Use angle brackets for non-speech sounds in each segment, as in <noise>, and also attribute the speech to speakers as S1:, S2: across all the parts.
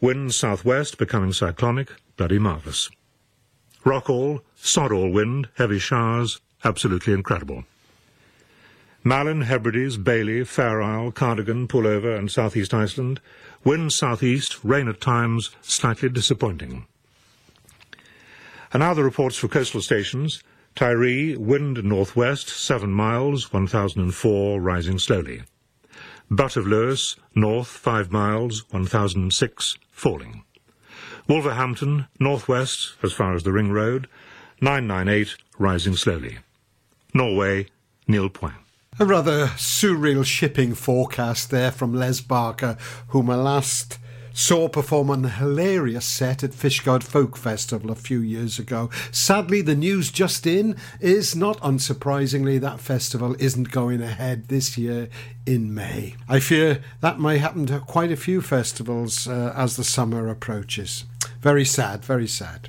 S1: Wind southwest becoming cyclonic, bloody marvellous. Rockall, sod-all wind, heavy showers, absolutely incredible. Malin, Hebrides, Bailey, Fair Isle, Cardigan, Pullover and southeast Iceland, wind southeast, rain at times, slightly disappointing. And now the reports for coastal stations. Tiree, wind northwest, 7 miles, 1004, rising slowly. Butt of Lewis, north, 5 miles, 1006, falling. Wolverhampton, northwest, as far as the Ring Road, 998, rising slowly. Norway, nil point.
S2: A rather surreal shipping forecast there from Les Barker, whom I last saw perform on a hilarious set at Fishguard Folk Festival a few years ago. Sadly, the news just in is not unsurprisingly that festival isn't going ahead this year in May. I fear that may happen to quite a few festivals uh, as the summer approaches. Very sad, very sad.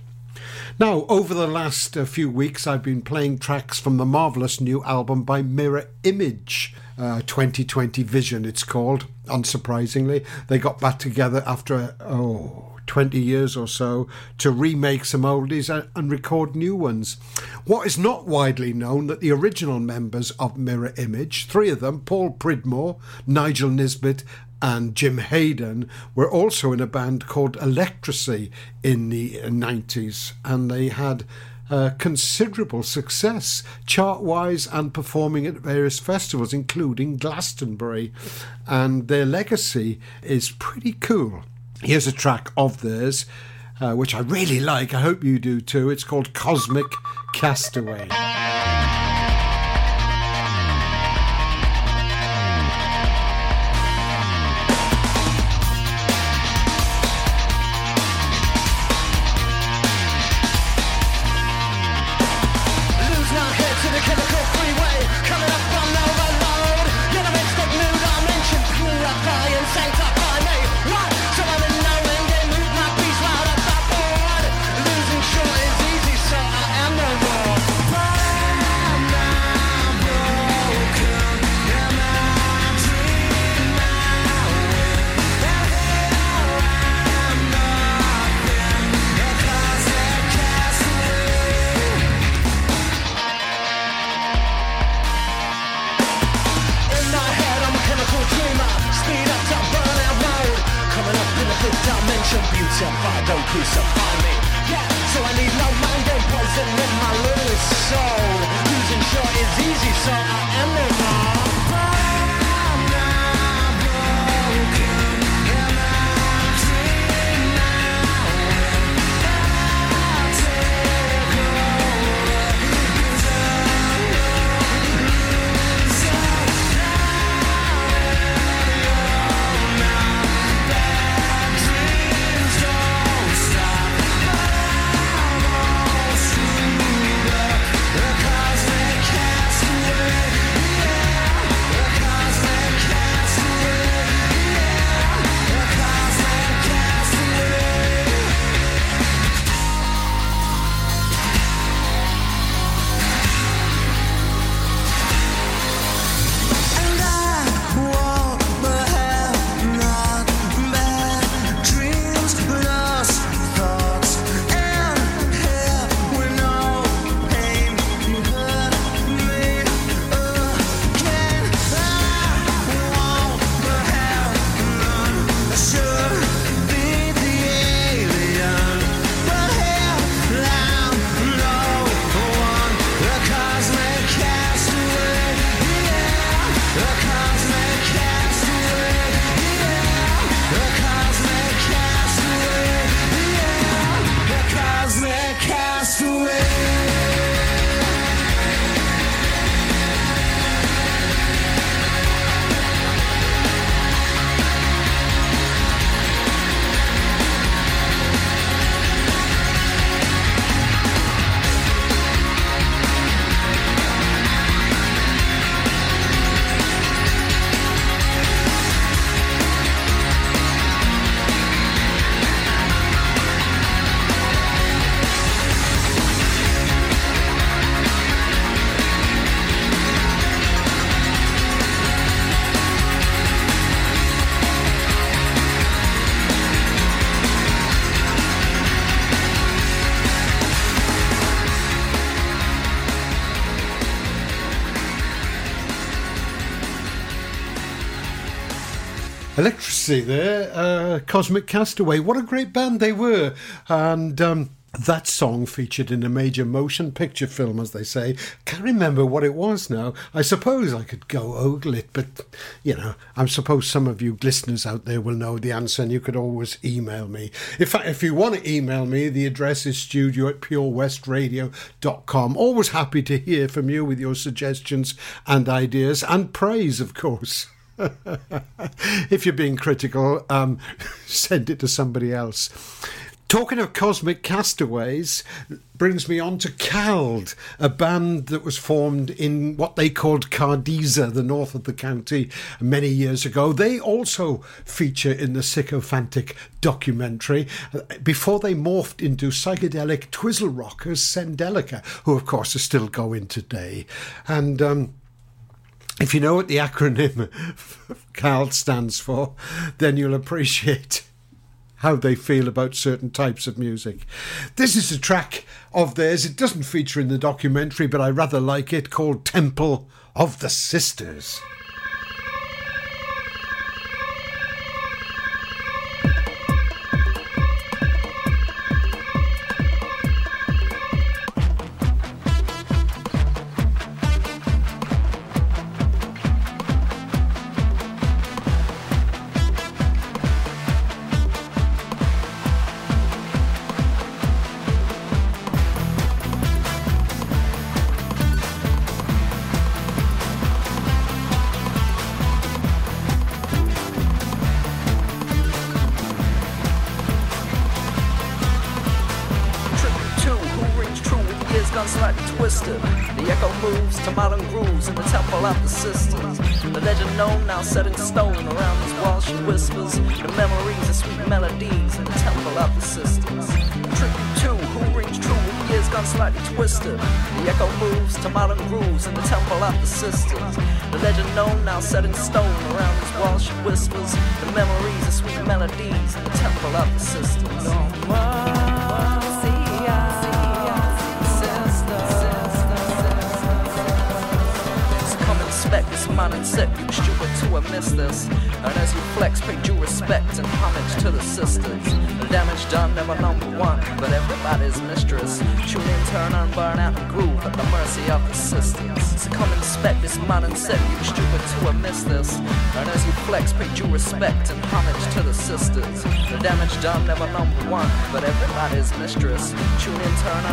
S2: Now, over the last uh, few weeks, I've been playing tracks from the marvellous new album by Mirror Image, uh, 2020 Vision, it's called. Unsurprisingly, they got back together after, oh, 20 years or so to remake some oldies and, record new ones. What is not widely known that the original members of Mirror Image, three of them, Paul Pridmore, Nigel Nisbet, and Jim Hayden were also in a band called Electricity in the 90s, and they had uh, considerable success chart wise and performing at various festivals, including Glastonbury. And their legacy is pretty cool. Here's a track of theirs, uh, which I really like. I hope you do too. It's called Cosmic Castaway. Electricity there, uh, Cosmic Castaway. What a great band they were. And um, that song featured in a major motion picture film, as they say. Can't remember what it was now. I suppose I could go ogle it, but you know, I suppose some of you listeners out there will know the answer, and you could always email me. In fact, if you want to email me, the address is studio at purewestradio.com. Always happy to hear from you with your suggestions and ideas, and praise, of course. <laughs> if you're being critical, um, <laughs> send it to somebody else. Talking of cosmic castaways brings me on to Cald, a band that was formed in what they called Cardizza, the north of the county, many years ago. They also feature in the sycophantic documentary before they morphed into psychedelic twizzle rockers Sendelica, who of course are still going today. And um, if you know what the acronym <laughs> CALD stands for, then you'll appreciate how they feel about certain types of music. This is a track of theirs. It doesn't feature in the documentary, but I rather like it, called Temple of the Sisters. systems.
S3: Respect and homage to the sisters. The damage done, never number one, but everybody's mistress. Tune in, turn on, burn out, and groove at the mercy of the sisters. So come inspect this modern set, you stupid to have missed this. And as you flex, pay due respect and homage to the sisters. The damage done, never number one, but everybody's mistress. Tune in, turn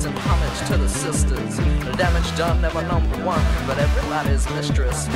S3: words in homage to the sisters. The damage done never number
S2: one, but everybody's mistress.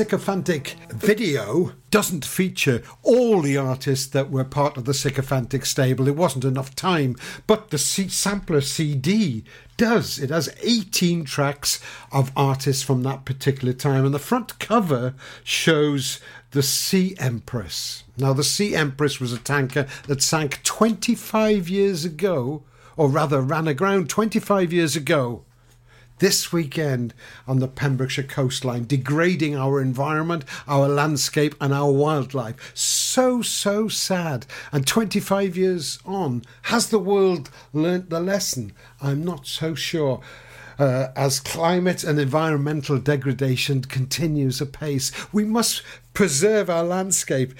S2: Sycophantic video doesn't feature all the artists that were part of the sycophantic stable. It wasn't enough time, but the C- sampler CD does. It has 18 tracks of artists from that particular time, and the front cover shows the Sea Empress. Now, the Sea Empress was a tanker that sank 25 years ago, or rather ran aground 25 years ago this weekend on the Pembrokeshire coastline, degrading our environment, our landscape, and our wildlife. So, so sad. And 25 years on, has the world learnt the lesson? I'm not so sure. Uh, as climate and environmental degradation continues apace, we must preserve our landscape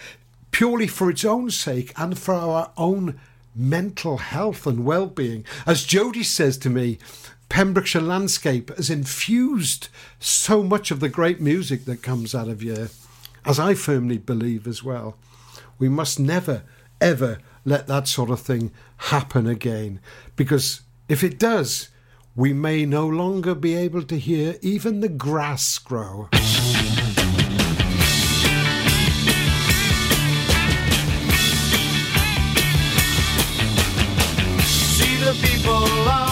S2: purely for its own sake and for our own mental health and well being. As Jody says to me, Pembrokeshire landscape has infused so much of the great music that comes out of here, as I firmly believe as well. We must never, ever let that sort of thing happen again, because if it does, we may no longer be able to hear even the grass grow.
S4: See the people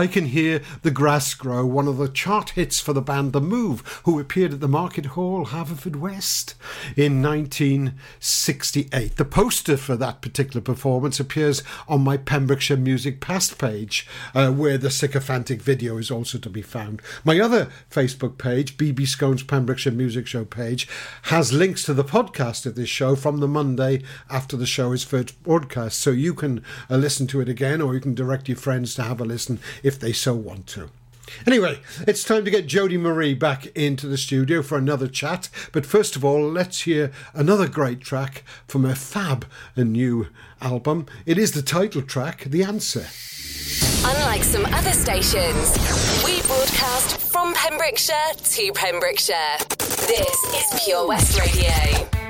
S4: I Can Hear the Grass Grow,
S2: one of the chart hits for the band The Move, who appeared at the Market Hall, Haverfordwest in 1968. The poster for that particular performance appears on my Pembrokeshire Music Past page, uh, where the sycophantic video is also to be found. My other Facebook page, BB Skone's Pembrokeshire Music Show page, has links to the podcast of this show from the Monday after the show is first broadcast, so you can uh, listen to it again or you can direct your friends to have a listen if they so want to. Anyway, it's time to get Jodie Marie back into the studio for another chat. But first of all, let's hear another great track from her fab and new album. It is the title track, The Answer.
S5: Unlike some other stations, we broadcast from Pembrokeshire to Pembrokeshire. This is Pure West Radio.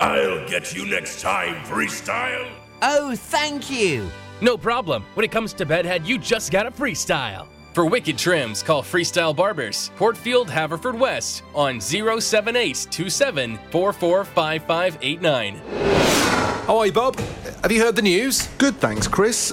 S6: I'll get you next time, Freestyle.
S7: Oh, thank you!
S8: No problem. When it comes to bedhead, you just gotta freestyle. For wicked trims, call Freestyle Barbers, Portfield, Haverford West, on 07827 445589.
S9: How are you, Bob? Have you heard the news?
S10: Good, thanks, Chris.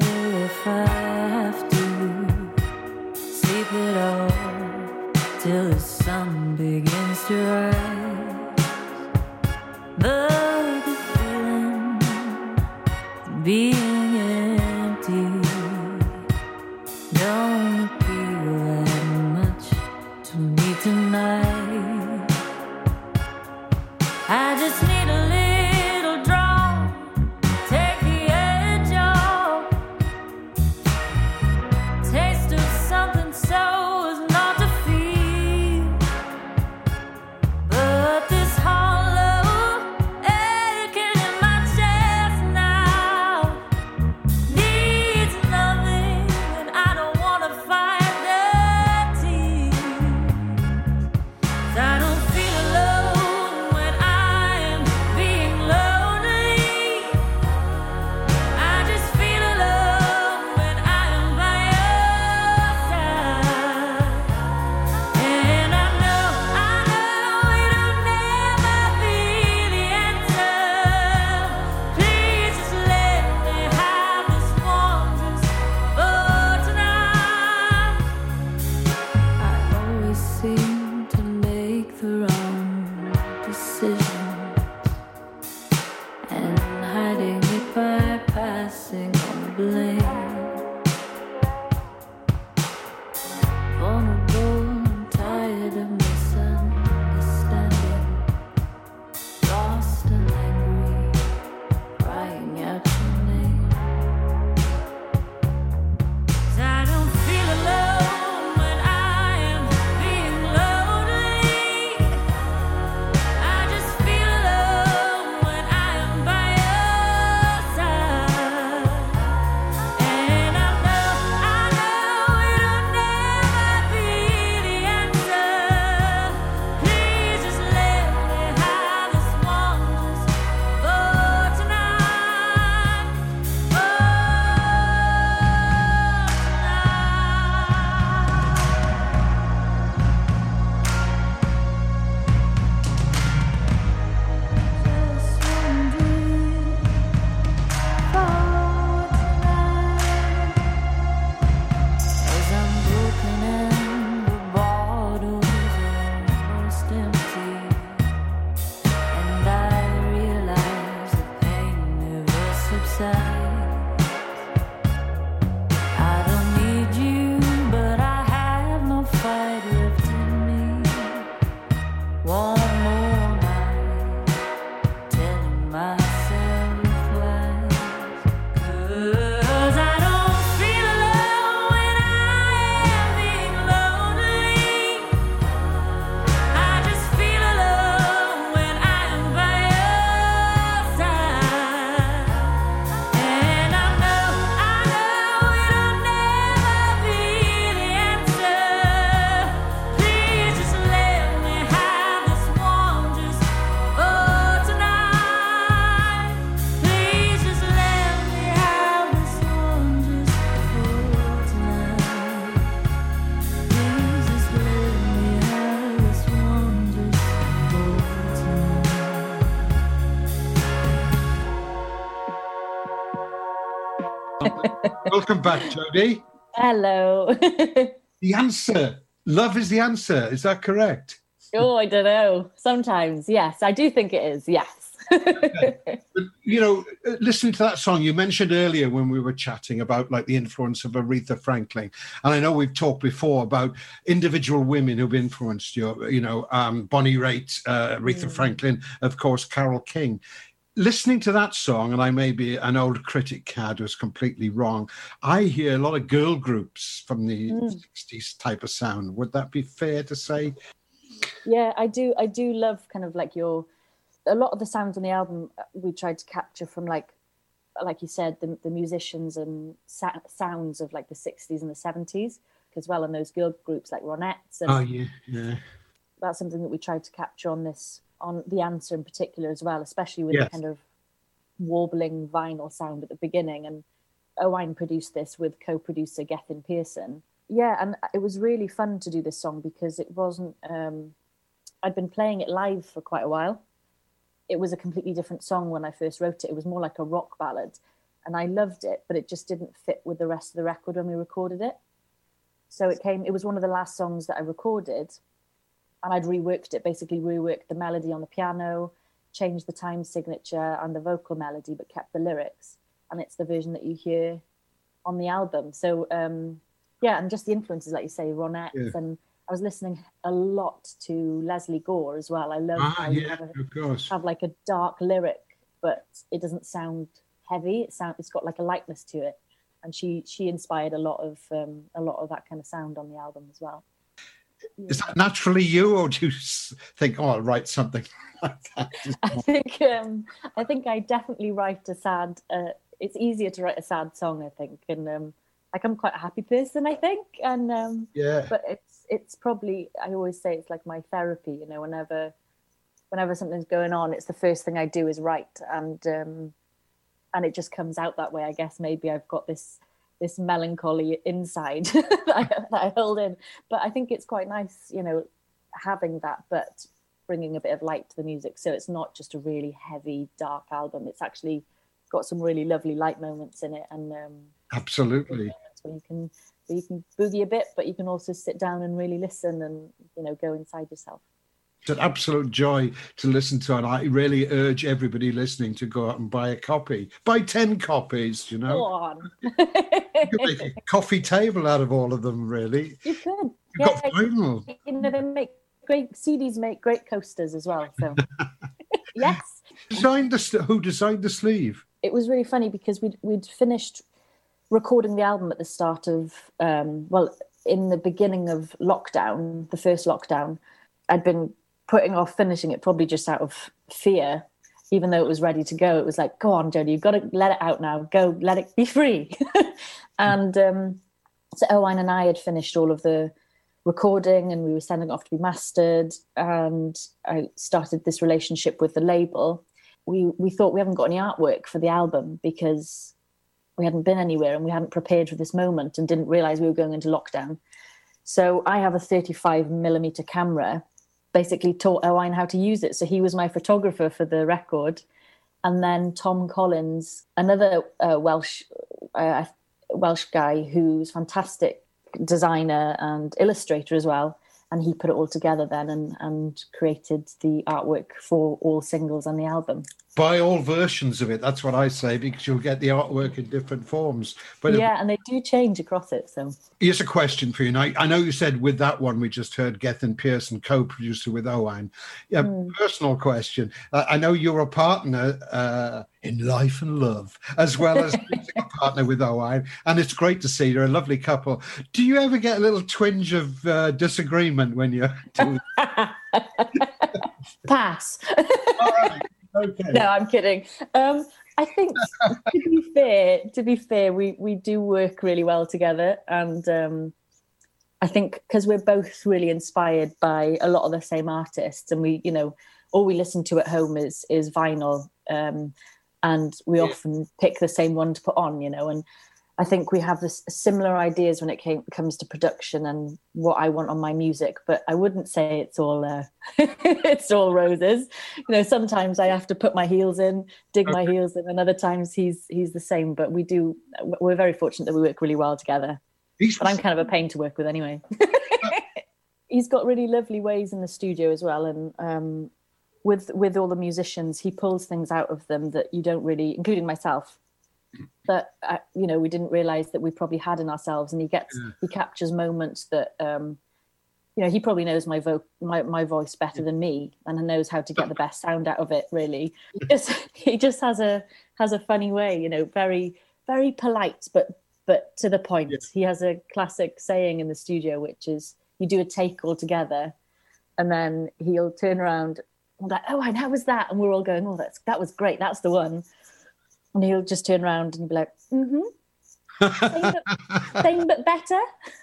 S11: begins to rise. But the feeling being this hollow
S2: Welcome back, Jodie.
S12: Hello. <laughs>
S2: The answer. Love is the answer. Is that correct?
S12: oh, I don't know. Sometimes, yes, I do think it is. Yes. <laughs>
S2: You know, uh, listening to that song, you mentioned earlier when we were chatting about like the influence of Aretha Franklin, and I know we've talked before about individual women who've influenced you. You know, um, Bonnie Raitt, uh, Aretha Franklin, of course, Carole King. Listening to that song, and I may be an old critic cad who's completely wrong. I hear a lot of girl groups from the
S12: Mm.
S2: '60s type of sound. Would that be fair to say?
S12: yeah, I do. I do love kind of like your. A lot of the sounds on the album uh, we tried to capture from like, like you said, the, the musicians and sa- sounds of like the '60s and the '70s as well, and those girl groups like Ronettes. And
S2: Oh yeah, yeah.
S12: that's something that we tried to capture on this on the answer in particular as well, especially with
S2: Yes.
S12: the kind of warbling vinyl sound at the beginning. And Owain produced this with co-producer Gethin Pearson. Yeah, and it was really fun to do this song because it wasn't. Um, I'd been playing it live for quite a while. It was a completely different song when I first wrote it. It was more like a rock ballad, and I loved it, but it just didn't fit with the rest of the record when we recorded it. So it came. It was one of the last songs that I recorded, and I'd reworked it, basically reworked the melody on the piano, changed the time signature and the vocal melody, but kept the lyrics. And it's the version that you hear on the album. So um, yeah, and just the influences, like you say, Ronettes,
S2: Yeah.
S12: and I was listening a lot to Lesley Gore as well. I love
S2: Ah,
S12: how
S2: yeah,
S12: have, a,
S2: of course.
S12: have like a dark lyric, but it doesn't sound heavy. It sound it's got like a lightness to it, and she she inspired a lot of um, a lot of that kind of sound on the album as well.
S2: Is that naturally you, or do you think, "Oh, I'll write something <laughs> like that"?
S12: I think um, I think I definitely write a sad. Uh, it's easier to write a sad song, I think, and um, like I'm quite a happy person, I think, and um,
S2: Yeah.
S12: But it's it's probably I always say it's like my therapy. You know, whenever whenever something's going on, it's the first thing I do is write, and um, and it just comes out that way. I guess maybe I've got this this melancholy inside <laughs> that, I, that I hold in, but I think it's quite nice, you know, having that, but bringing a bit of light to the music. So it's not just a really heavy, dark album. It's actually got some really lovely light moments in it, and um,
S2: Absolutely.
S12: where you can where you can boogie a bit, but you can also sit down and really listen and you know go inside yourself.
S2: It's an absolute joy to listen to, and I really urge everybody listening to go out and buy a copy. Buy ten copies. You know.
S12: Go on.
S2: you could make a coffee table out of all of them. Really,
S12: You could.
S2: you've got vinyl.
S12: You know, they make great CDs, make great coasters as well. So <laughs> yes,
S2: Designed the who designed the sleeve?
S12: it was really funny because we'd we'd finished recording the album at the start of um, well in the beginning of lockdown, the first lockdown. I'd been putting off finishing it probably just out of fear, even though it was ready to go. It was like, go on, Jodie, you've got to let it out now. Go, let it be free. <laughs> and um, so Owain and I had finished all of the recording and we were sending off to be mastered. And I started this relationship with the label. We we thought we haven't got any artwork for the album because we hadn't been anywhere and we hadn't prepared for this moment and didn't realize we were going into lockdown. So I have a 35 millimeter camera, basically taught Owain how to use it. So he was my photographer for the record. And then Tom Collins, another uh, Welsh uh, Welsh guy who's fantastic designer and illustrator as well. And he put it all together then and, and created the artwork for all singles on the album.
S2: Buy all versions of it. That's what I say because you'll get the artwork in different forms. But
S12: yeah, and they do change across it. So
S2: Here's a question for you. Now, I know you said with that one we just heard Gethin Pearson, co-producer with Owain. Yeah, personal question. Uh, I know you're a partner uh, in life and love, as well as <laughs> musical partner with Owain, and it's great to see you're a lovely couple. Do you ever get a little twinge of uh, disagreement when you're <laughs> doing? <laughs>
S12: pass.
S2: Okay.
S12: No, I'm kidding. Um, I think to be fair, to be fair, we we do work really well together, and um, I think because we're both really inspired by a lot of the same artists, and we, you know, all we listen to at home is is vinyl, um, and we often pick the same one to put on, you know, and I think we have this similar ideas when it came, comes to production and what I want on my music, but I wouldn't say it's all uh, <laughs> it's all roses. You know, sometimes I have to put my heels in, dig my heels in, and other times he's he's the same. But we do we're very fortunate that we work really well together. but I'm kind of a pain to work with anyway. <laughs> he's got really lovely ways in the studio as well, and um, with with all the musicians, he pulls things out of them that you don't really, including myself, that uh, you know we didn't realize that we probably had in ourselves and he gets
S2: Yeah.
S12: he captures moments that um you know he probably knows my vo- my, my voice better than me and knows how to get the best sound out of it really. He just he just has a has a funny way you know very very polite but but to the point. He has a classic saying in the studio which is you do a take all together and then he'll turn around and like oh and how was that and we're all going oh that's that was great that's the one and he'll just turn around and be like, mm-hmm. Same but, <laughs> same but better.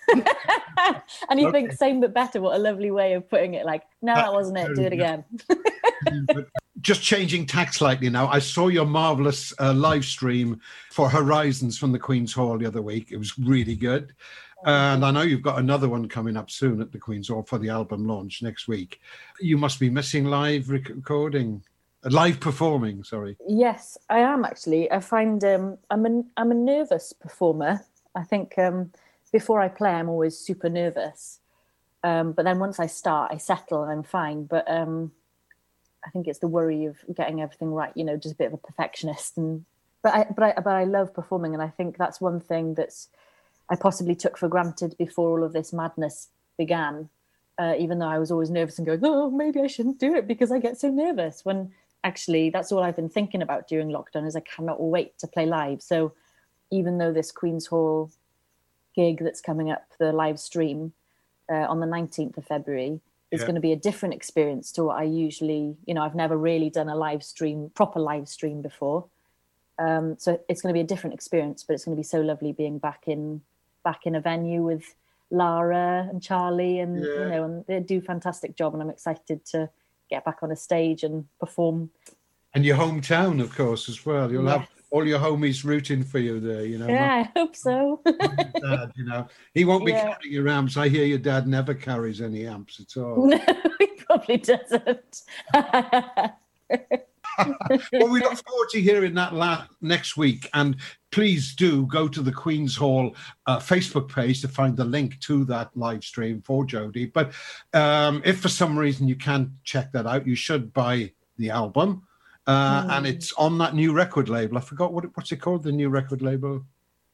S12: <laughs> and you think same but better, what a lovely way of putting it. Like, no, that wasn't it. Do it again.
S2: Just changing tack slightly now. I saw your marvelous uh, live stream for Horizons from the Queen's Hall the other week. It was really good. And I know you've got another one coming up soon at the Queen's Hall for the album launch next week. You must be missing live rec- recording, live performing, sorry.
S12: Yes, I am actually. I find um, I'm a I'm a nervous performer. I think um, before I play, I'm always super nervous. Um, but then once I start, I settle and I'm fine. But um, I think it's the worry of getting everything right. You know, just a bit of a perfectionist. And but I but I but I love performing, and I think that's one thing that's I possibly took for granted before all of this madness began. Uh, even though I was always nervous and going, oh, maybe I shouldn't do it because I get so nervous. When actually, that's all I've been thinking about during lockdown is I cannot wait to play live. So even though this Queen's Hall gig that's coming up, the live stream uh, on the 19th of February, is
S13: Yeah.
S12: going to be a different experience to what I usually, you know, I've never really done a live stream, proper live stream before. Um, so it's going to be a different experience, but it's going to be so lovely being back in back in a venue with Lara and Charlie, and you know, and they do fantastic job, and I'm excited to get back on a stage and perform.
S2: And your hometown, of course, as well. You'll have all your homies rooting for you there, you know.
S12: Yeah, I hope so.
S2: Dad, you know, he won't be <laughs>
S12: Yeah.
S2: carrying your amps. I hear your dad never carries any amps at all. <laughs>
S12: no, he probably doesn't. <laughs> <laughs>
S2: well, we look forward to hearing that la- next week. And please do go to the Queen's Hall uh, Facebook page to find the link to that live stream for Jodie. But um, if for some reason you can't check that out, you should buy the album. Uh,
S12: Mm.
S2: And it's on that new record label. I forgot what it, what's it called, the new record label.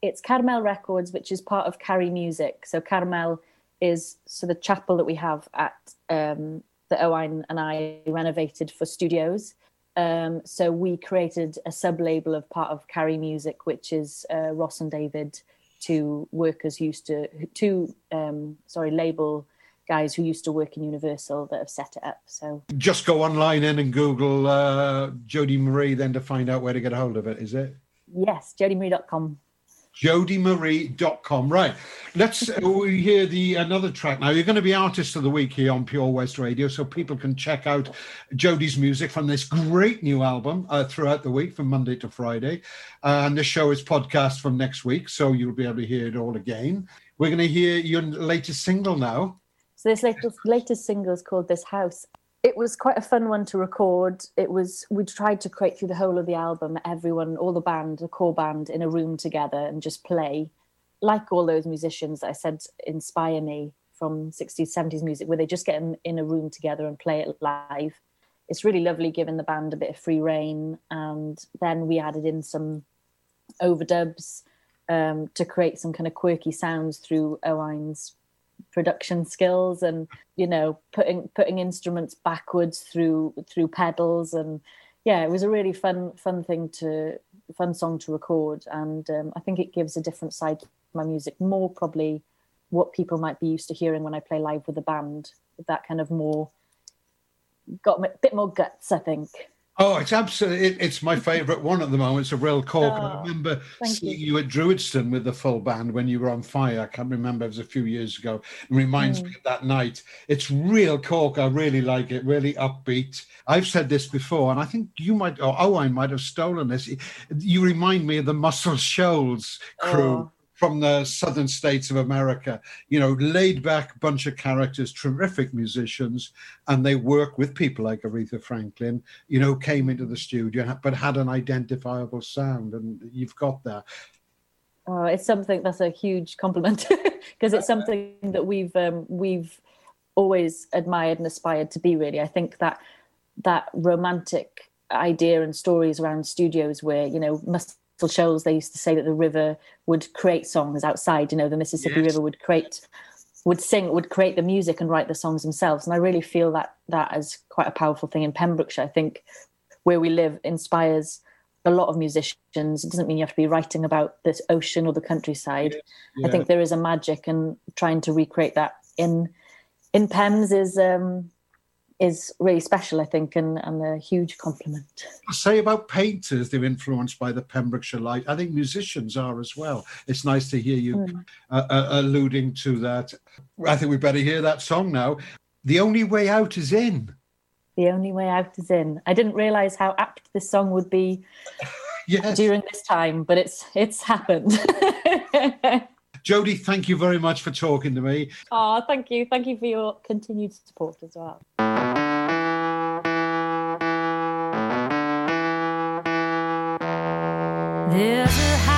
S12: it's Carmel Records, which is part of Carry Music. So Carmel is so the chapel that we have at um, that Owain and I renovated for studios. Um, so we created a sub label of part of Carry Music, which is uh, Ross and David, two workers used to two um, sorry label guys who used to work in Universal that have set it up. So
S2: Just go online in and Google uh, Jodie Marie then to find out where to get a hold of it, is it?
S12: yes, jodiemarie.com.
S2: jodiemarie.com. Right. Let's uh, we hear the another track now. You're going to be artist of the week here on Pure West Radio, so people can check out Jodie's music from this great new album uh, throughout the week from Monday to Friday. And the show is podcast from next week, so you'll be able to hear it all again. We're going to hear your latest single now.
S12: So this latest latest single is called "This House." It was quite a fun one to record. It was we tried to create through the whole of the album everyone, all the band, the core band, in a room together and just play, like all those musicians I said inspire me from 60s, 70s music, where they just get in, in a room together and play it live. It's really lovely giving the band a bit of free reign, and then we added in some overdubs um, to create some kind of quirky sounds through Owain's production skills and you know putting putting instruments backwards through through pedals. And yeah it was a really fun fun thing to fun song to record. And um, i think it gives a different side to my music more probably what people might be used to hearing when i play live with a band. That kind of more got a bit more guts i think
S2: Oh, it's absolutely, it, it's my <laughs> favourite one at the moment. It's a real cork. And I
S12: Oh,
S2: remember seeing you. at Druidston with the full band when you were on fire. I can't remember, it was a few years ago. It reminds
S12: Mm.
S2: me of that night. It's real cork. I really like it, really upbeat. I've said this before, and I think you might, or Owain might have stolen this. You remind me of the Muscle Shoals crew
S12: Oh.
S2: From the southern states of America. You know, laid back bunch of characters, terrific musicians, and they work with people like Aretha Franklin. You know, came into the studio but had an identifiable sound, and you've got that.
S12: Oh, it's something that's a huge compliment <laughs> because it's something that we've um, we've always admired and aspired to be. Really, I think that that romantic idea and stories around studios where you know Muscle Shoals, they used to say that the river would create songs outside. You know, the Mississippi
S2: Yes.
S12: River would create would sing would create the music and write the songs themselves and i really feel that that as quite a powerful thing in pembrokeshire i think where we live inspires a lot of musicians it doesn't mean you have to be writing about this ocean or the countryside
S2: Yeah.
S12: i think there is a magic and trying to recreate that in in pems is um is really special i think and and a huge compliment.
S2: Say about painters they're influenced by the pembrokeshire light. I think musicians are as well. It's nice to hear you
S12: Mm.
S2: uh, uh, alluding to that. I think we better hear that song now. The only way out is in.
S12: The only way out is in. I didn't realize how apt this song would be <laughs>
S2: yes.
S12: during this time but it's it's happened. <laughs>
S2: Jodie thank you very much for talking to me.
S12: Oh, thank you. Thank you for your continued support as well.
S11: There's a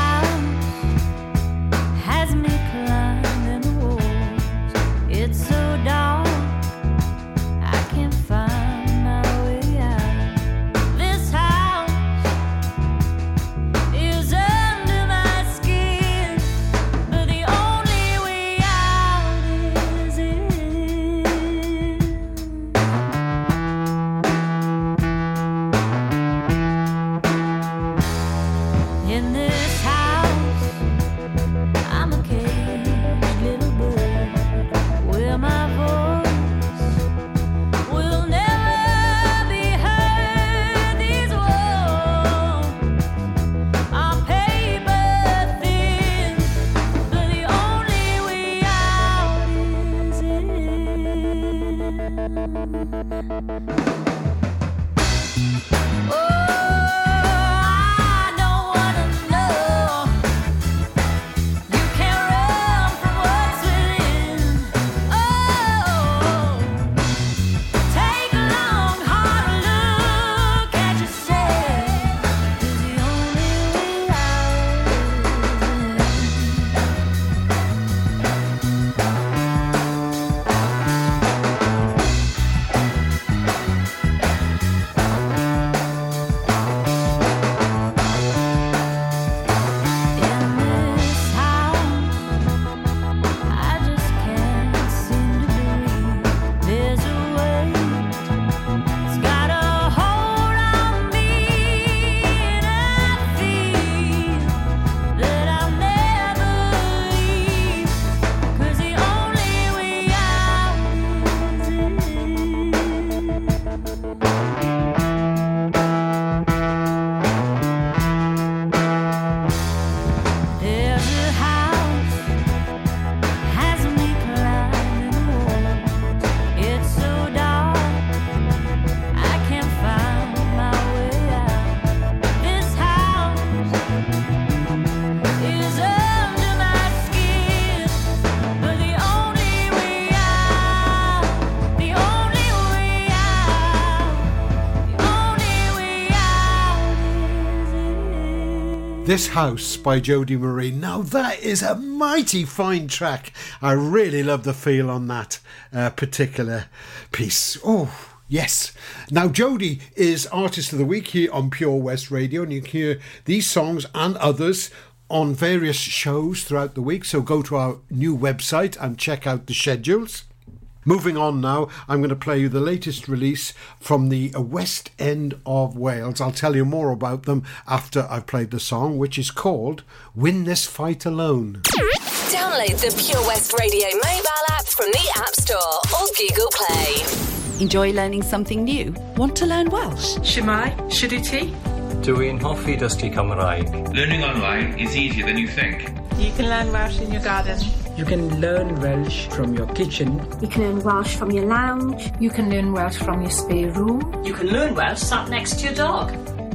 S11: This House
S2: by Jodie Marie. Now, that is a mighty fine track. I really love the feel on that uh, particular piece. Oh, yes. Now, Jodie is Artist of the Week here on Pure West Radio, and you can hear these songs and others on various shows throughout the week. So go to our new website and check out the schedules. Moving on now, I'm going to play you the latest release from the West End of Wales. I'll tell you more about them after I've played the song, which is called Win This Fight Alone.
S5: Download the Pure West Radio mobile app from the App Store or Google Play.
S13: Enjoy learning something new? Want to learn Welsh?
S14: Shemai, Shuduti.
S15: Dwi'n hoffi dysgu Cymraeg.
S16: Learning online is easier than you think.
S14: You can learn Welsh in your garden.
S17: You can learn Welsh from your kitchen.
S18: You can learn Welsh from your lounge.
S19: You can learn Welsh from your spare room.
S20: You can learn Welsh sat next to your dog.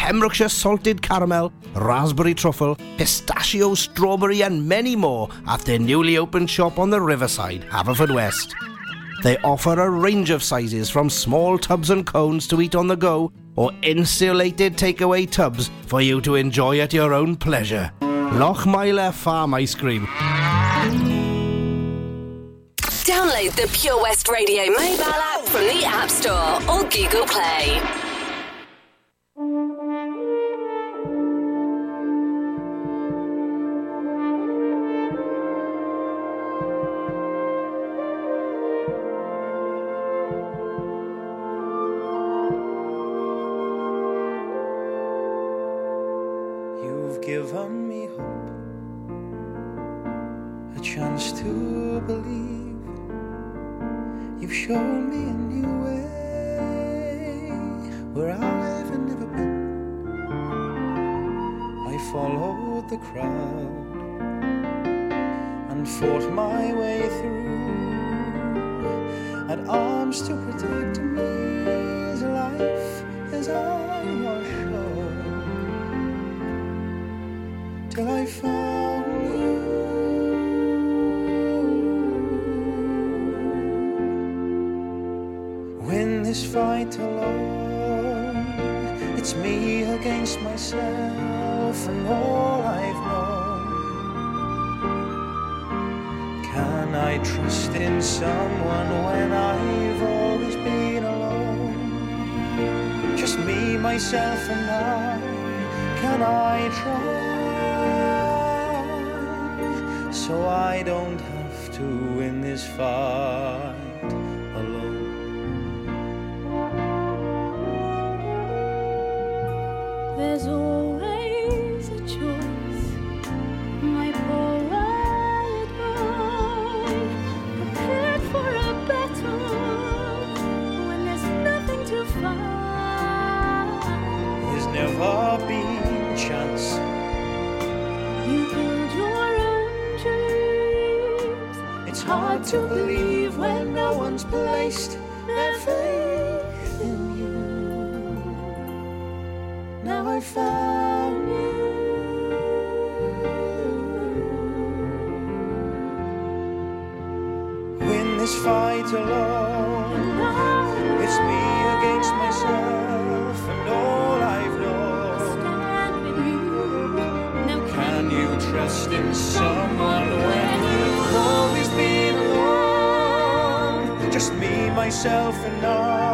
S21: Pembrokeshire salted caramel, raspberry truffle, pistachio, strawberry, and many more at their newly opened shop on the riverside, Haverfordwest. They offer a range of sizes from small tubs and cones to eat on the go or insulated takeaway tubs for you to enjoy at your own pleasure. Lochmeyler Farm Ice Cream.
S5: Download the Pure West Radio mobile app from the App Store or Google Play.
S22: A chance to believe. You've shown me a new way where I've never been. I followed the crowd and fought my way through. Had arms to protect me as life as I was sure till I found against myself and all I've known. Can I trust in someone when I've always been alone? Just me, myself, and I. Can I try? so I don't have to win this fight alone. It's me against myself and all I've known. Can you trust in someone when you always? Just me, myself, and I.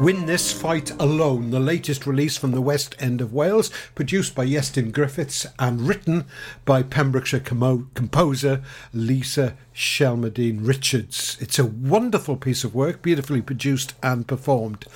S2: Win This Fight Alone, the latest release from the West End of Wales, produced by Iestyn Griffiths and written by Pembrokeshire composer Lisa Shelmadine Richards. It's a wonderful piece of work, beautifully produced and performed,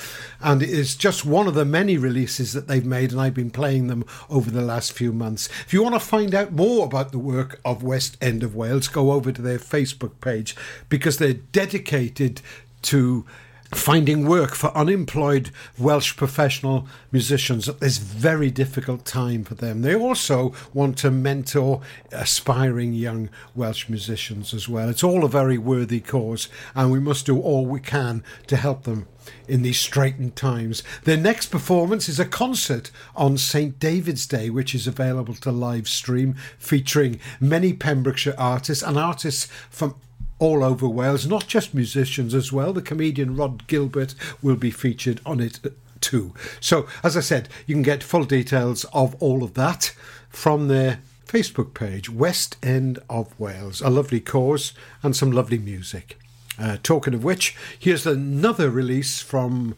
S2: and it is just one of the many releases that they've made, and I've been playing them over the last few months. If you want to find out more about the work of West End of Wales, go over to their Facebook page because they're dedicated to finding work for unemployed Welsh professional musicians at this very difficult time for them. They also want to mentor aspiring young Welsh musicians as well. It's all a very worthy cause, and we must do all we can to help them in these straitened times. Their next performance is a concert on St David's Day, which is available to live stream, featuring many Pembrokeshire artists and artists from all over Wales, not just musicians as well. The comedian Rod Gilbert will be featured on it too. So, as I said, you can get full details of all of that from their Facebook page, West End of Wales. A lovely cause and some lovely music. Uh, talking of which, here's another release from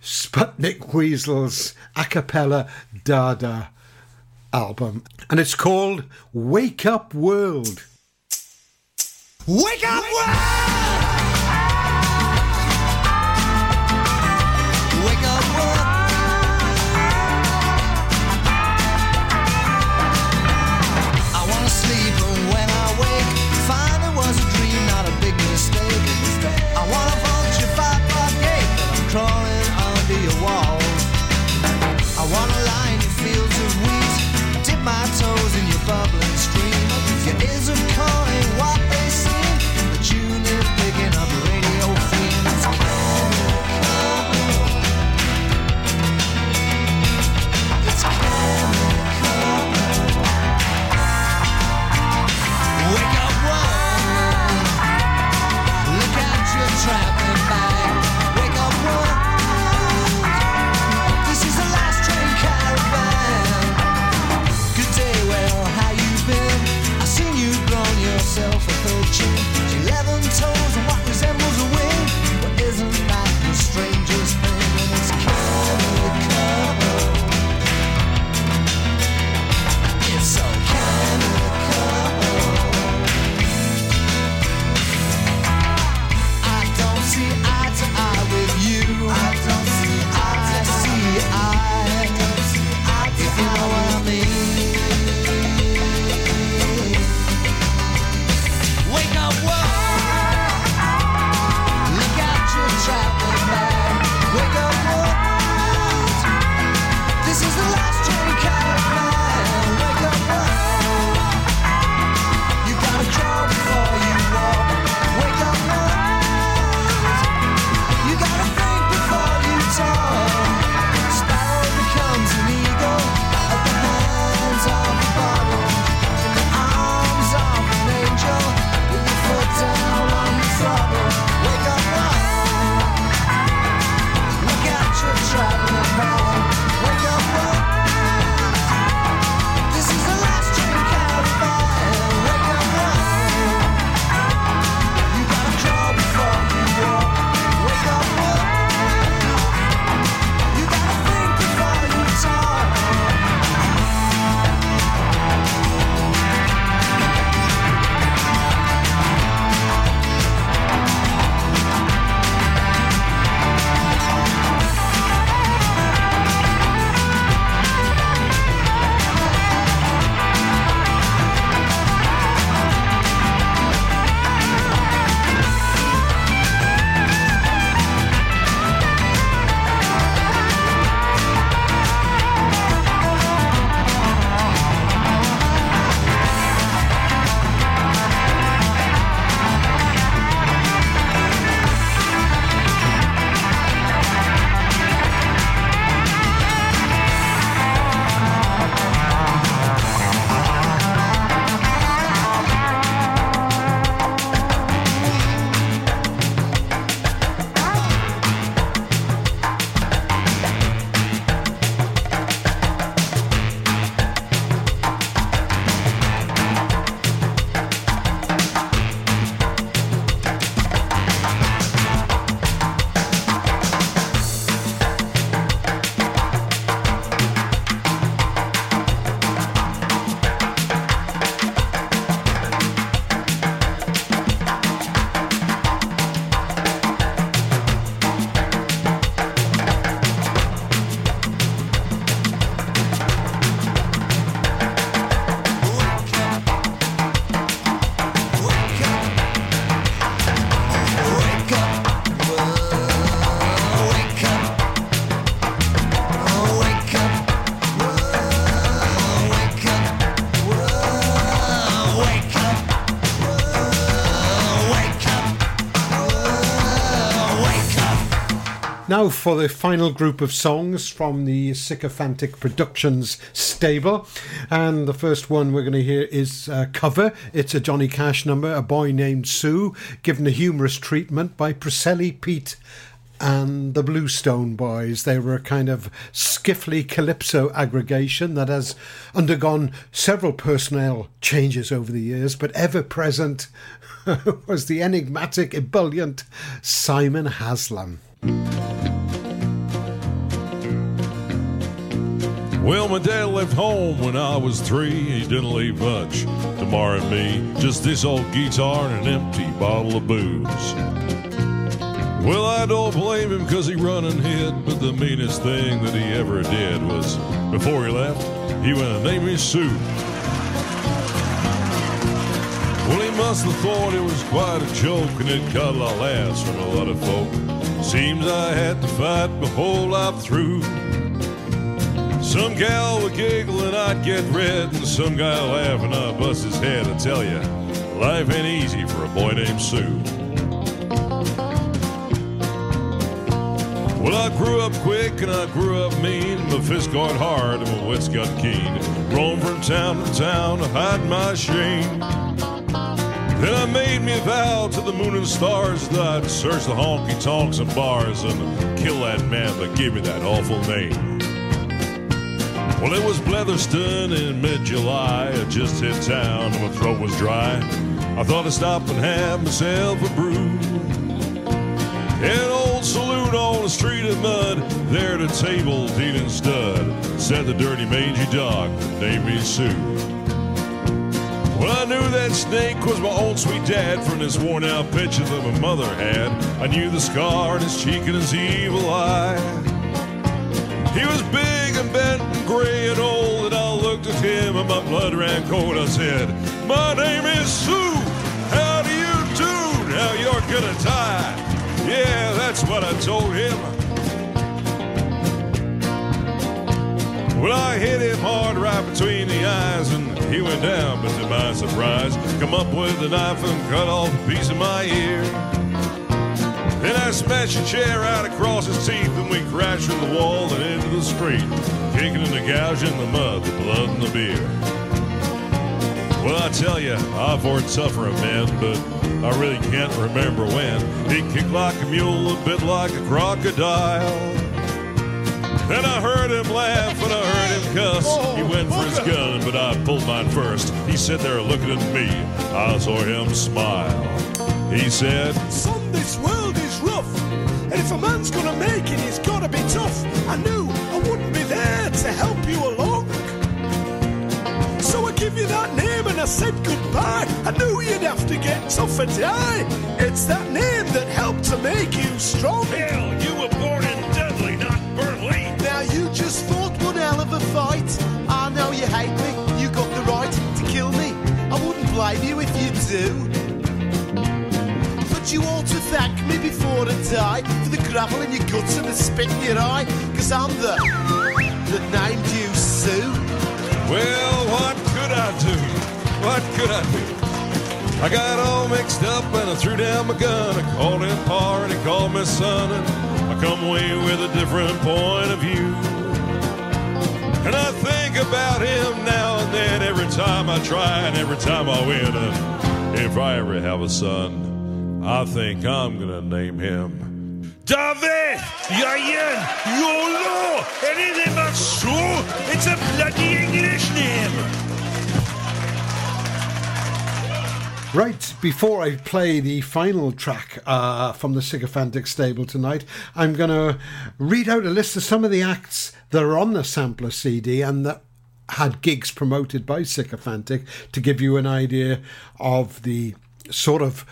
S2: Sputnik Weasel's a cappella Dada album, and it's called Wake Up World.
S22: Wake up, world!
S2: Now for the final group of songs from the Sycophantic Productions stable. And the first one we're going to hear is a cover. It's a Johnny Cash number, A Boy Named Sue, given a humorous treatment by Priscelli Pete and the Bluestone Boys. They were a kind of skiffly calypso aggregation that has undergone several personnel changes over the years, but ever present <laughs> was the enigmatic, ebullient Simon Haslam.
S23: Well, my dad left home when I was three. He didn't leave much to Mar and me. Just this old guitar and an empty bottle of booze. Well, I don't blame him because he run and hid, but the meanest thing that he ever did was before he left, he went and named me Sue. Must thought it was quite a joke, and it got a lot of laughs from a lot of folk. Seems I had to fight my whole life through. Some gal would giggle and I'd get red, and some guy laugh and I'd bust his head. I tell you, life ain't easy for a boy named Sue. Well, I grew up quick and I grew up mean. My fist got hard and my wits got keen. Roamed from town to town to hide my shame. Then I made me a vow to the moon and stars that I'd search the honky tonks and bars and kill that man that gave me that awful name. Well, it was Bletherston in mid July. I just hit town and my throat was dry. I thought I'd stop and have myself a brew. An old saloon on the street of mud, there at a table dealing stud, said the dirty mangy dog named me Sue. Well, I knew that snake was my old sweet dad from this worn out picture that my mother had. I knew the scar on his cheek and his evil eye. He was big and bent and gray and old, and I looked at him and my blood ran cold. I said, My name is Sue. How do you do? Now you're gonna die. Yeah, that's what I told him. Well, I hit him hard right between the eyes, and he went down, but to my surprise, come up with a knife and cut off a piece of my ear. Then I smashed a chair out across his teeth, and we crashed through the wall and into the street, kicking in the gouge and gouging the mud, the blood, and the beer. Well, I tell you, I've heard tougher men, but I really can't remember when. He kicked like a mule, a bit like a crocodile. Then I heard him laugh and I heard him cuss. He went for his gun, but I pulled mine first. He sat there looking at me. I saw him smile. He said,
S24: Son, this world is rough. And if a man's gonna make it, he's gotta be tough. I knew I wouldn't be there to help you along. So I give you that name and I said goodbye. I knew you'd have to get tough and die. It's that name that helped to make you strong.
S23: Hell, you were born
S24: you just fought one hell of a fight. I know you hate me. You got the right to kill me. I wouldn't blame you if you do. But you ought to thank me before I die for the gravel in your guts and the spit in your eye. Cause I'm the that named you Sue.
S23: Well, what could I do? What could I do? I got all mixed up and I threw down my gun. I called him Pa and he called me son. And I come away with a different point of view. And I think about him now and then, every time I try and every time I win. And if I ever have a son, I think I'm gonna name him David Yayan Yolo. Anything but so, it's a bloody English name.
S2: Right, before I play the final track uh, from the Sycophantic stable tonight, I'm going to read out a list of some of the acts that are on the sampler CD and that had gigs promoted by Sycophantic to give you an idea of the sort of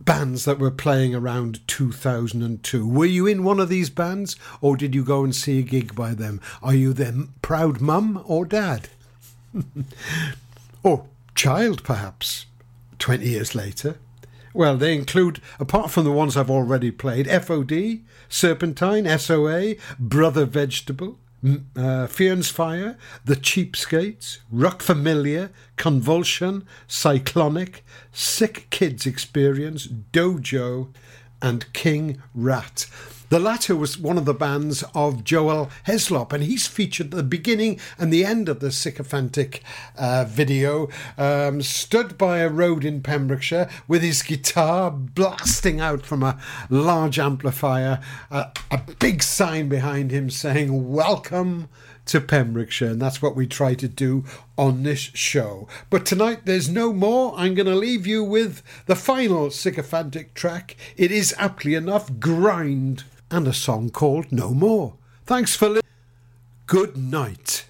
S2: bands that were playing around 2002. Were you in one of these bands or did you go and see a gig by them? Are you their proud mum or dad? <laughs> or child, perhaps? 20 years later? Well, they include, apart from the ones I've already played, FOD, Serpentine, SOA, Brother Vegetable, uh, Fire, The Cheapskates, Rock Familiar, Convulsion, Cyclonic, Sick Kids Experience, Dojo, and King Rat. The latter was one of the bands of Joel Heslop, and he's featured at the beginning and the end of the sycophantic uh, video, um, stood by a road in Pembrokeshire with his guitar blasting out from a large amplifier, uh, a big sign behind him saying, Welcome to Pembrokeshire, and that's what we try to do on this show. But tonight there's no more. I'm going to leave you with the final sycophantic track. It is aptly enough Grind and a song called No More. Thanks for listening. Good night.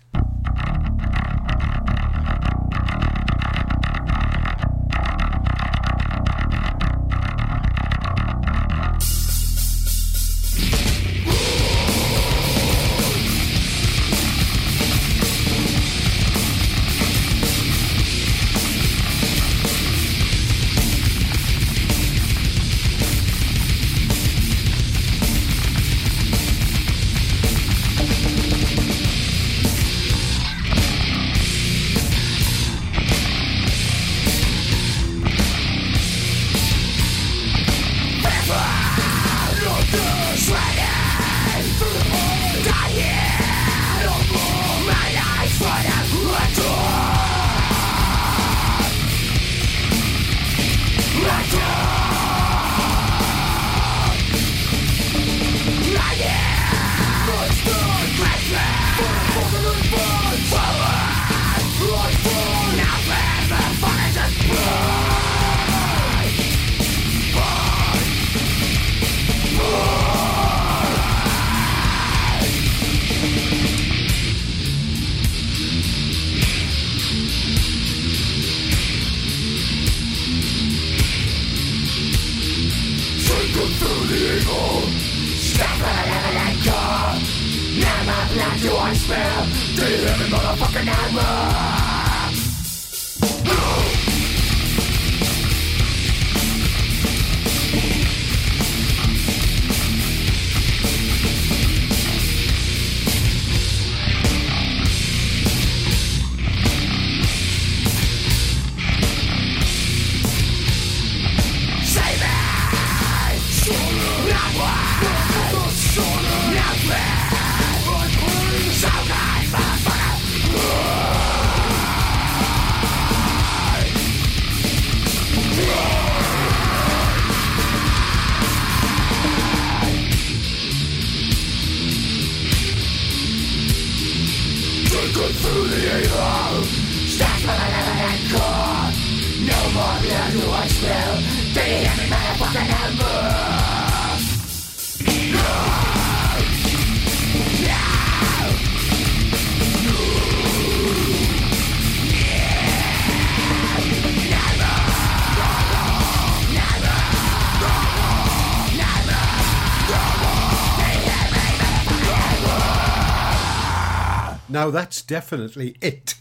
S2: Now that's definitely it.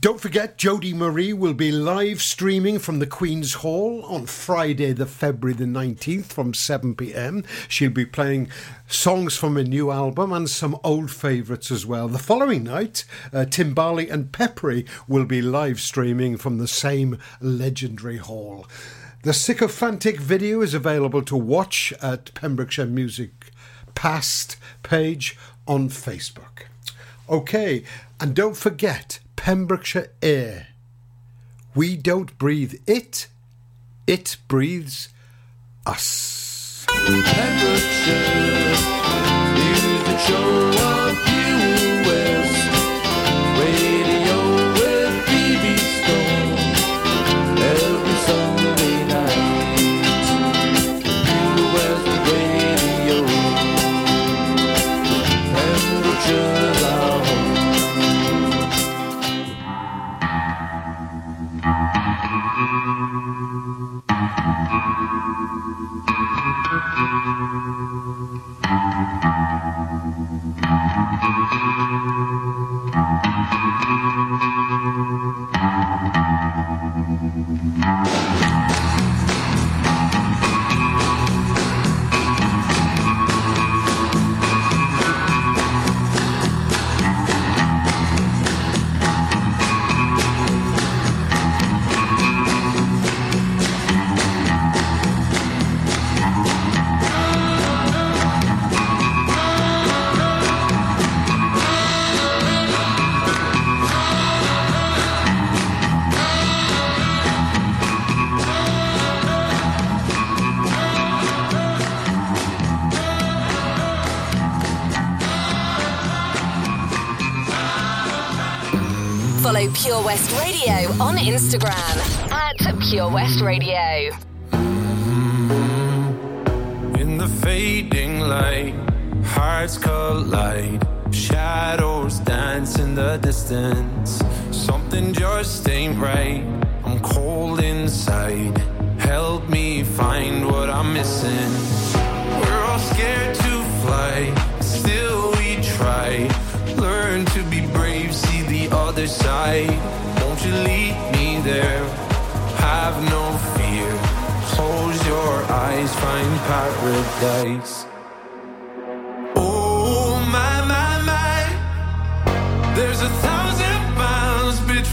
S2: Don't forget, Jodie Marie will be live streaming from the Queen's Hall on Friday, the February the 19th from 7 pm. She'll be playing songs from a new album and some old favourites as well. The following night, uh, Timbali and Peppery will be live streaming from the same legendary hall. The sycophantic video is available to watch at Pembrokeshire Music Past page on Facebook. Okay, and don't forget Pembrokeshire Air. We don't breathe it, it breathes us.
S22: Pembrokeshire paradise.